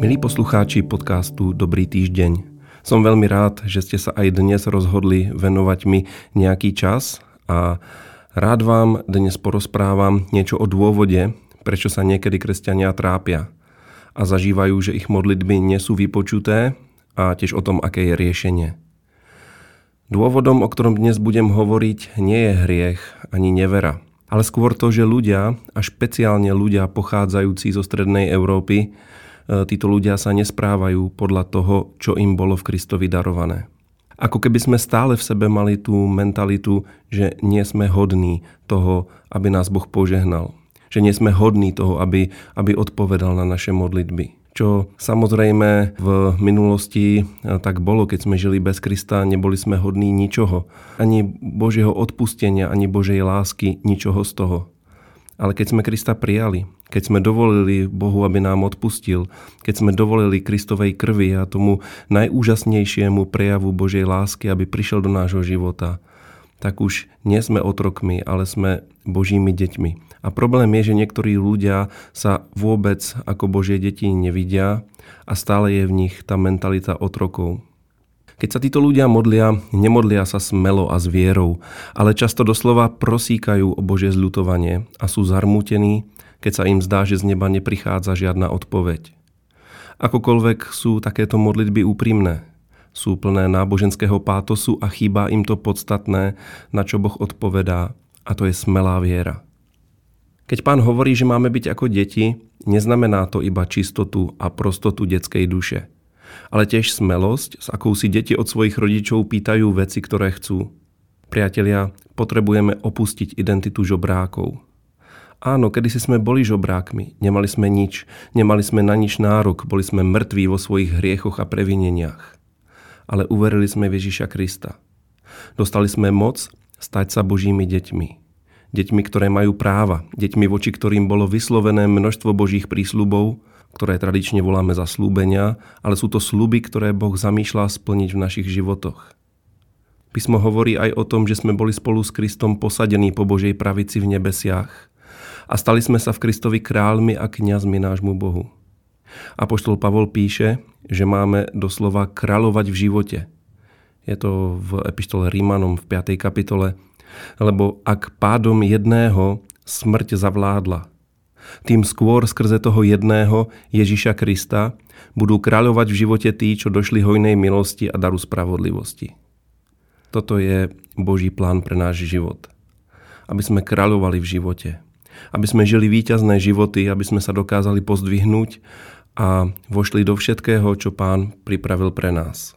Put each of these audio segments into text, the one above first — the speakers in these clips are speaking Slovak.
Milí poslucháči podcastu Dobrý týždeň. Som veľmi rád, že ste sa aj dnes rozhodli venovať mi nejaký čas a rád vám dnes porozprávam niečo o dôvode, prečo sa niekedy kresťania trápia a zažívajú, že ich modlitby nie sú vypočuté a tiež o tom, aké je riešenie. Dôvodom, o ktorom dnes budem hovoriť, nie je hriech ani nevera, ale skôr to, že ľudia, a špeciálne ľudia pochádzajúci zo strednej Európy, títo ľudia sa nesprávajú podľa toho, čo im bolo v Kristovi darované. Ako keby sme stále v sebe mali tú mentalitu, že nie sme hodní toho, aby nás Boh požehnal. Že nie sme hodní toho, aby, aby odpovedal na naše modlitby. Čo samozrejme v minulosti e, tak bolo, keď sme žili bez Krista, neboli sme hodní ničoho. Ani Božieho odpustenia, ani Božej lásky, ničoho z toho. Ale keď sme Krista prijali, keď sme dovolili Bohu, aby nám odpustil, keď sme dovolili Kristovej krvi a tomu najúžasnejšiemu prejavu Božej lásky, aby prišiel do nášho života, tak už nie sme otrokmi, ale sme Božími deťmi. A problém je, že niektorí ľudia sa vôbec ako Božie deti nevidia a stále je v nich tá mentalita otrokov. Keď sa títo ľudia modlia, nemodlia sa smelo a s vierou, ale často doslova prosíkajú o Božie zľutovanie a sú zarmútení, keď sa im zdá, že z neba neprichádza žiadna odpoveď. Akokoľvek sú takéto modlitby úprimné, sú plné náboženského pátosu a chýba im to podstatné, na čo Boh odpovedá, a to je smelá viera. Keď pán hovorí, že máme byť ako deti, neznamená to iba čistotu a prostotu detskej duše – ale tiež smelosť, s akou si deti od svojich rodičov pýtajú veci, ktoré chcú. Priatelia, potrebujeme opustiť identitu žobrákov. Áno, kedysi sme boli žobrákmi, nemali sme nič, nemali sme na nič nárok, boli sme mŕtví vo svojich hriechoch a previneniach. Ale uverili sme v Ježiša Krista. Dostali sme moc stať sa Božími deťmi. Deťmi, ktoré majú práva, deťmi, voči ktorým bolo vyslovené množstvo Božích prísľubov, ktoré tradične voláme za slúbenia, ale sú to sluby, ktoré Boh zamýšľa splniť v našich životoch. Písmo hovorí aj o tom, že sme boli spolu s Kristom posadení po Božej pravici v nebesiach a stali sme sa v Kristovi kráľmi a kňazmi nášmu Bohu. Apoštol Pavol píše, že máme doslova kráľovať v živote. Je to v epištole Rímanom v 5. kapitole, lebo ak pádom jedného smrť zavládla, tým skôr skrze toho jedného Ježiša Krista budú kráľovať v živote tí, čo došli hojnej milosti a daru spravodlivosti. Toto je Boží plán pre náš život. Aby sme kráľovali v živote. Aby sme žili víťazné životy, aby sme sa dokázali pozdvihnúť a vošli do všetkého, čo Pán pripravil pre nás.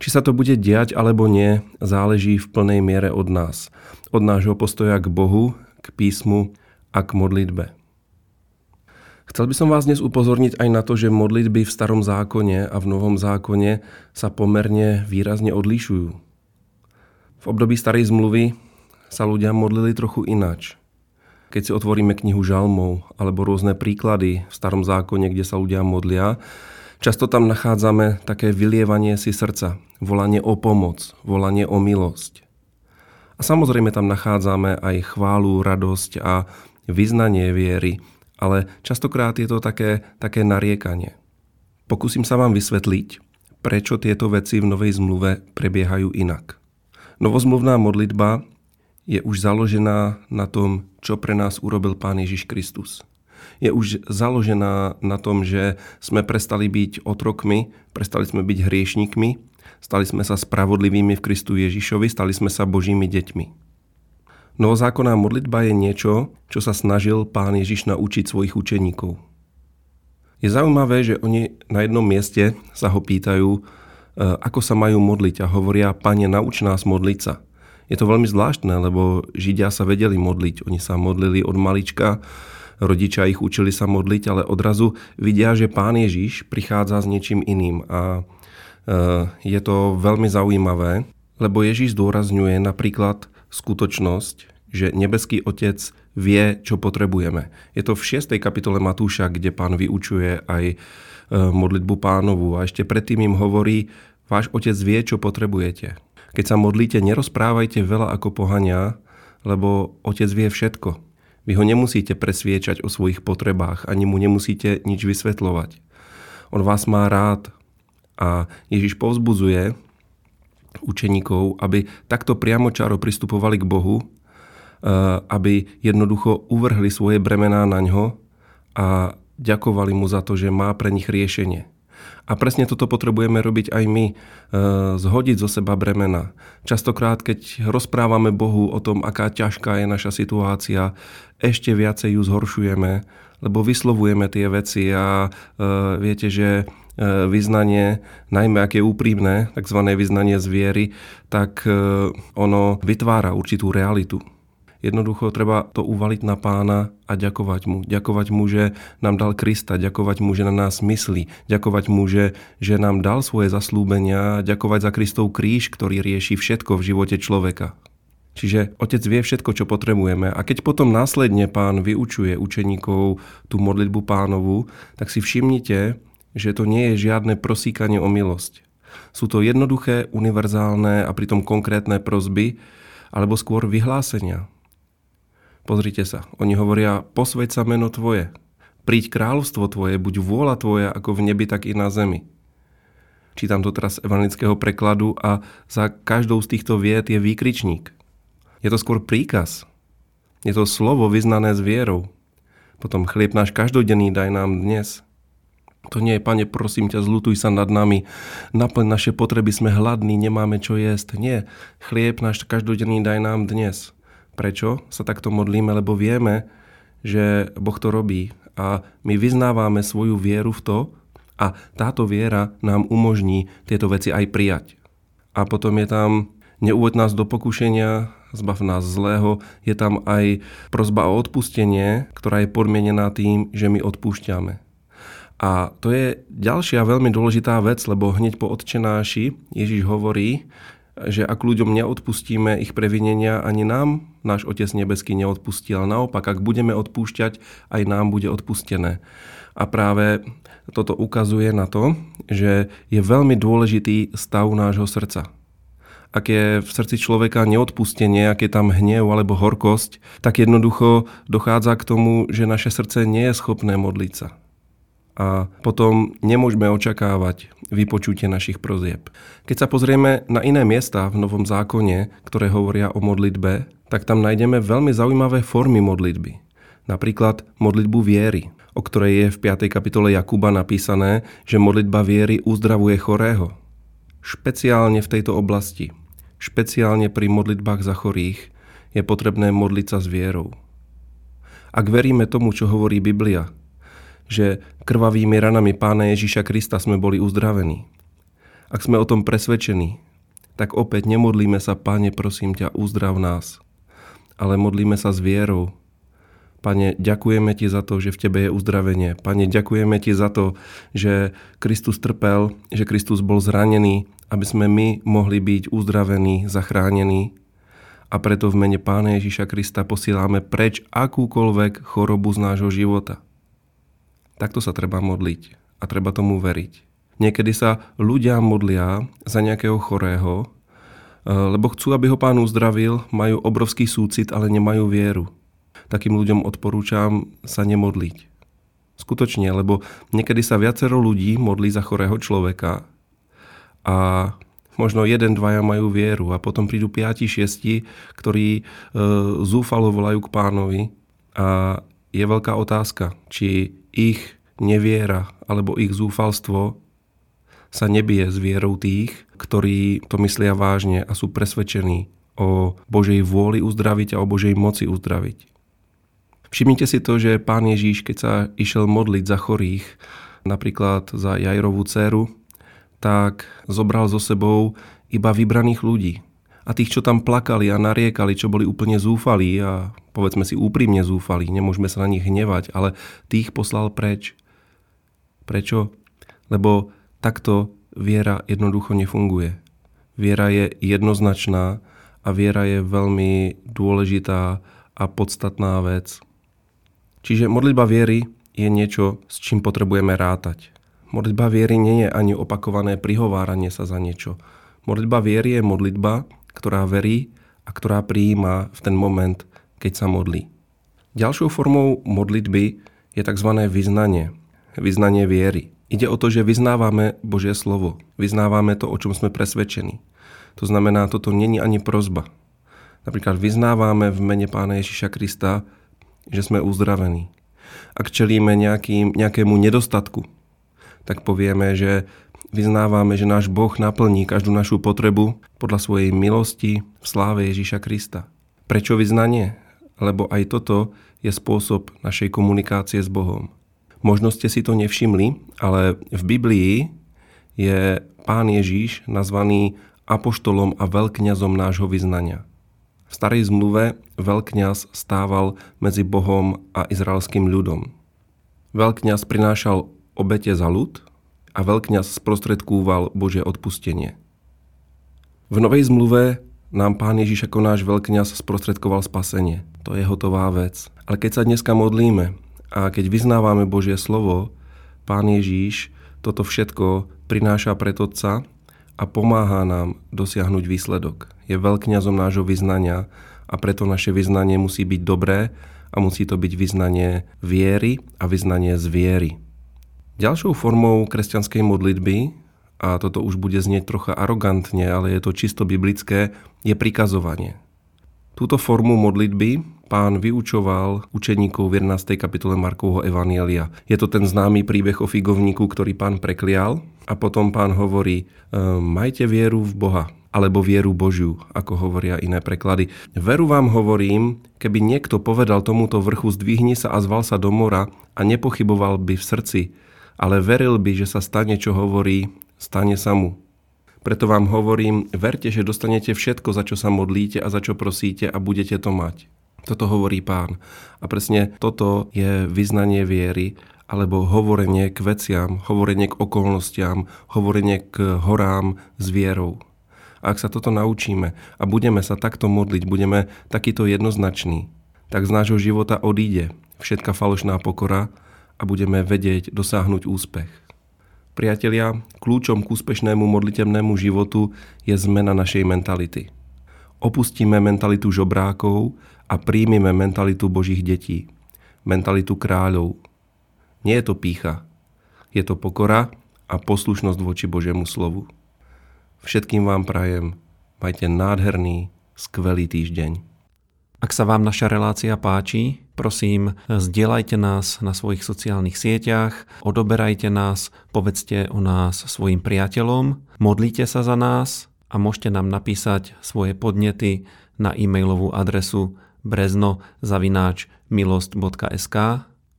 Či sa to bude diať alebo nie, záleží v plnej miere od nás. Od nášho postoja k Bohu, k písmu a k modlitbe. Chcel by som vás dnes upozorniť aj na to, že modlitby v starom zákone a v novom zákone sa pomerne výrazne odlišujú. V období starej zmluvy sa ľudia modlili trochu ináč. Keď si otvoríme knihu žalmov alebo rôzne príklady v starom zákone, kde sa ľudia modlia, často tam nachádzame také vylievanie si srdca, volanie o pomoc, volanie o milosť. A samozrejme tam nachádzame aj chválu, radosť a vyznanie viery, ale častokrát je to také, také nariekanie. Pokúsim sa vám vysvetliť, prečo tieto veci v Novej zmluve prebiehajú inak. Novozmluvná modlitba je už založená na tom, čo pre nás urobil Pán Ježiš Kristus. Je už založená na tom, že sme prestali byť otrokmi, prestali sme byť hriešnikmi, stali sme sa spravodlivými v Kristu Ježišovi, stali sme sa Božími deťmi. Novozákonná modlitba je niečo, čo sa snažil pán Ježiš naučiť svojich učeníkov. Je zaujímavé, že oni na jednom mieste sa ho pýtajú, e, ako sa majú modliť a hovoria, pane, nauč nás modliť sa. Je to veľmi zvláštne, lebo Židia sa vedeli modliť. Oni sa modlili od malička, rodičia ich učili sa modliť, ale odrazu vidia, že pán Ježiš prichádza s niečím iným. A e, je to veľmi zaujímavé, lebo Ježiš zdôrazňuje napríklad skutočnosť, že nebeský Otec vie, čo potrebujeme. Je to v 6. kapitole Matúša, kde pán vyučuje aj e, modlitbu pánovu a ešte predtým im hovorí, váš Otec vie, čo potrebujete. Keď sa modlíte, nerozprávajte veľa ako pohania, lebo Otec vie všetko. Vy ho nemusíte presviečať o svojich potrebách, ani mu nemusíte nič vysvetľovať. On vás má rád a Ježiš povzbudzuje učeníkov, aby takto priamočaro pristupovali k Bohu, eh, aby jednoducho uvrhli svoje bremená na ňo a ďakovali mu za to, že má pre nich riešenie. A presne toto potrebujeme robiť aj my, e, zhodiť zo seba bremena. Častokrát, keď rozprávame Bohu o tom, aká ťažká je naša situácia, ešte viacej ju zhoršujeme, lebo vyslovujeme tie veci a e, viete, že e, vyznanie, najmä ak je úprimné, tzv. vyznanie z viery, tak ono vytvára určitú realitu. Jednoducho treba to uvaliť na pána a ďakovať mu. Ďakovať mu, že nám dal Krista, ďakovať mu, že na nás myslí, ďakovať mu, že, že nám dal svoje zaslúbenia, ďakovať za Kristov kríž, ktorý rieši všetko v živote človeka. Čiže Otec vie všetko, čo potrebujeme a keď potom následne pán vyučuje učeníkov tú modlitbu pánovu, tak si všimnite, že to nie je žiadne prosíkanie o milosť. Sú to jednoduché, univerzálne a pritom konkrétne prozby, alebo skôr vyhlásenia. Pozrite sa, oni hovoria, posveď sa meno Tvoje, príď kráľovstvo Tvoje, buď vôľa Tvoja ako v nebi, tak i na zemi. Čítam to teraz z evangelického prekladu a za každou z týchto viet je výkričník. Je to skôr príkaz. Je to slovo vyznané s vierou. Potom chlieb náš každodenný daj nám dnes. To nie je, pane, prosím ťa, zlutuj sa nad nami, naplň naše potreby, sme hladní, nemáme čo jesť. Nie, chlieb náš každodenný daj nám dnes. Prečo sa takto modlíme? Lebo vieme, že Boh to robí a my vyznávame svoju vieru v to a táto viera nám umožní tieto veci aj prijať. A potom je tam neúvod nás do pokušenia, zbav nás zlého, je tam aj prozba o odpustenie, ktorá je podmienená tým, že my odpúšťame. A to je ďalšia veľmi dôležitá vec, lebo hneď po odčenáši Ježiš hovorí, že ak ľuďom neodpustíme ich previnenia, ani nám náš Otec nebeský neodpustí, ale naopak, ak budeme odpúšťať, aj nám bude odpustené. A práve toto ukazuje na to, že je veľmi dôležitý stav nášho srdca. Ak je v srdci človeka neodpustenie, ak je tam hnev alebo horkosť, tak jednoducho dochádza k tomu, že naše srdce nie je schopné modliť sa a potom nemôžeme očakávať vypočutie našich prozieb. Keď sa pozrieme na iné miesta v Novom zákone, ktoré hovoria o modlitbe, tak tam nájdeme veľmi zaujímavé formy modlitby. Napríklad modlitbu viery, o ktorej je v 5. kapitole Jakuba napísané, že modlitba viery uzdravuje chorého. Špeciálne v tejto oblasti, špeciálne pri modlitbách za chorých, je potrebné modliť sa s vierou. Ak veríme tomu, čo hovorí Biblia, že krvavými ranami Pána Ježíša Krista sme boli uzdravení. Ak sme o tom presvedčení, tak opäť nemodlíme sa, Pane, prosím ťa, uzdrav nás, ale modlíme sa s vierou. Pane, ďakujeme Ti za to, že v Tebe je uzdravenie. Pane, ďakujeme Ti za to, že Kristus trpel, že Kristus bol zranený, aby sme my mohli byť uzdravení, zachránení. A preto v mene Pána Ježíša Krista posílame preč akúkoľvek chorobu z nášho života. Takto sa treba modliť a treba tomu veriť. Niekedy sa ľudia modlia za nejakého chorého, e, lebo chcú, aby ho pán uzdravil, majú obrovský súcit, ale nemajú vieru. Takým ľuďom odporúčam sa nemodliť. Skutočne, lebo niekedy sa viacero ľudí modlí za chorého človeka a možno jeden, dvaja majú vieru a potom prídu piati, šiesti, ktorí e, zúfalo volajú k pánovi a je veľká otázka, či ich neviera alebo ich zúfalstvo sa nebije s vierou tých, ktorí to myslia vážne a sú presvedčení o Božej vôli uzdraviť a o Božej moci uzdraviť. Všimnite si to, že pán Ježíš, keď sa išiel modliť za chorých, napríklad za Jajrovú dceru, tak zobral so sebou iba vybraných ľudí. A tých, čo tam plakali a nariekali, čo boli úplne zúfalí a povedzme si úprimne zúfalí, nemôžeme sa na nich hnevať, ale tých poslal preč. Prečo? Lebo takto viera jednoducho nefunguje. Viera je jednoznačná a viera je veľmi dôležitá a podstatná vec. Čiže modlitba viery je niečo, s čím potrebujeme rátať. Modlitba viery nie je ani opakované prihováranie sa za niečo. Modlitba viery je modlitba, ktorá verí a ktorá prijíma v ten moment, keď sa modlí. Ďalšou formou modlitby je tzv. vyznanie. Vyznanie viery. Ide o to, že vyznávame Božie slovo. Vyznávame to, o čom sme presvedčení. To znamená, toto není ani prozba. Napríklad vyznávame v mene Pána Ježiša Krista, že sme uzdravení. Ak čelíme nejakým, nejakému nedostatku, tak povieme, že vyznávame, že náš Boh naplní každú našu potrebu podľa svojej milosti v sláve Ježiša Krista. Prečo vyznanie? Lebo aj toto je spôsob našej komunikácie s Bohom. Možno ste si to nevšimli, ale v Biblii je pán Ježíš nazvaný apoštolom a veľkňazom nášho vyznania. V starej zmluve veľkňaz stával medzi Bohom a izraelským ľudom. Veľkňaz prinášal obete za ľud a veľkňaz sprostredkúval Božie odpustenie. V Novej zmluve nám Pán Ježiš ako náš veľkňaz sprostredkoval spasenie. To je hotová vec. Ale keď sa dneska modlíme a keď vyznávame Božie slovo, Pán Ježíš toto všetko prináša pred Otca a pomáha nám dosiahnuť výsledok. Je veľkňazom nášho vyznania a preto naše vyznanie musí byť dobré a musí to byť vyznanie viery a vyznanie z viery. Ďalšou formou kresťanskej modlitby, a toto už bude znieť trocha arogantne, ale je to čisto biblické, je prikazovanie. Túto formu modlitby pán vyučoval učeníkov v 11. kapitole Markovho Evanielia. Je to ten známy príbeh o figovníku, ktorý pán preklial a potom pán hovorí, e, majte vieru v Boha alebo vieru Božiu, ako hovoria iné preklady. Veru vám hovorím, keby niekto povedal tomuto vrchu zdvihni sa a zval sa do mora a nepochyboval by v srdci, ale veril by, že sa stane, čo hovorí, stane sa mu. Preto vám hovorím, verte, že dostanete všetko, za čo sa modlíte a za čo prosíte a budete to mať. Toto hovorí pán. A presne toto je vyznanie viery, alebo hovorenie k veciam, hovorenie k okolnostiam, hovorenie k horám s vierou. A ak sa toto naučíme a budeme sa takto modliť, budeme takýto jednoznační, tak z nášho života odíde všetka falošná pokora a budeme vedieť dosáhnuť úspech. Priatelia, kľúčom k úspešnému modlitebnému životu je zmena našej mentality. Opustíme mentalitu žobrákov a príjmime mentalitu Božích detí, mentalitu kráľov. Nie je to pícha, je to pokora a poslušnosť voči Božiemu slovu. Všetkým vám prajem, majte nádherný, skvelý týždeň. Ak sa vám naša relácia páči, prosím, zdieľajte nás na svojich sociálnych sieťach, odoberajte nás, povedzte o nás svojim priateľom, modlite sa za nás a môžete nám napísať svoje podnety na e-mailovú adresu brezno-milost.sk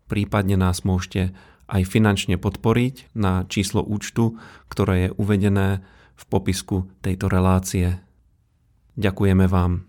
prípadne nás môžete aj finančne podporiť na číslo účtu, ktoré je uvedené v popisku tejto relácie. Ďakujeme vám.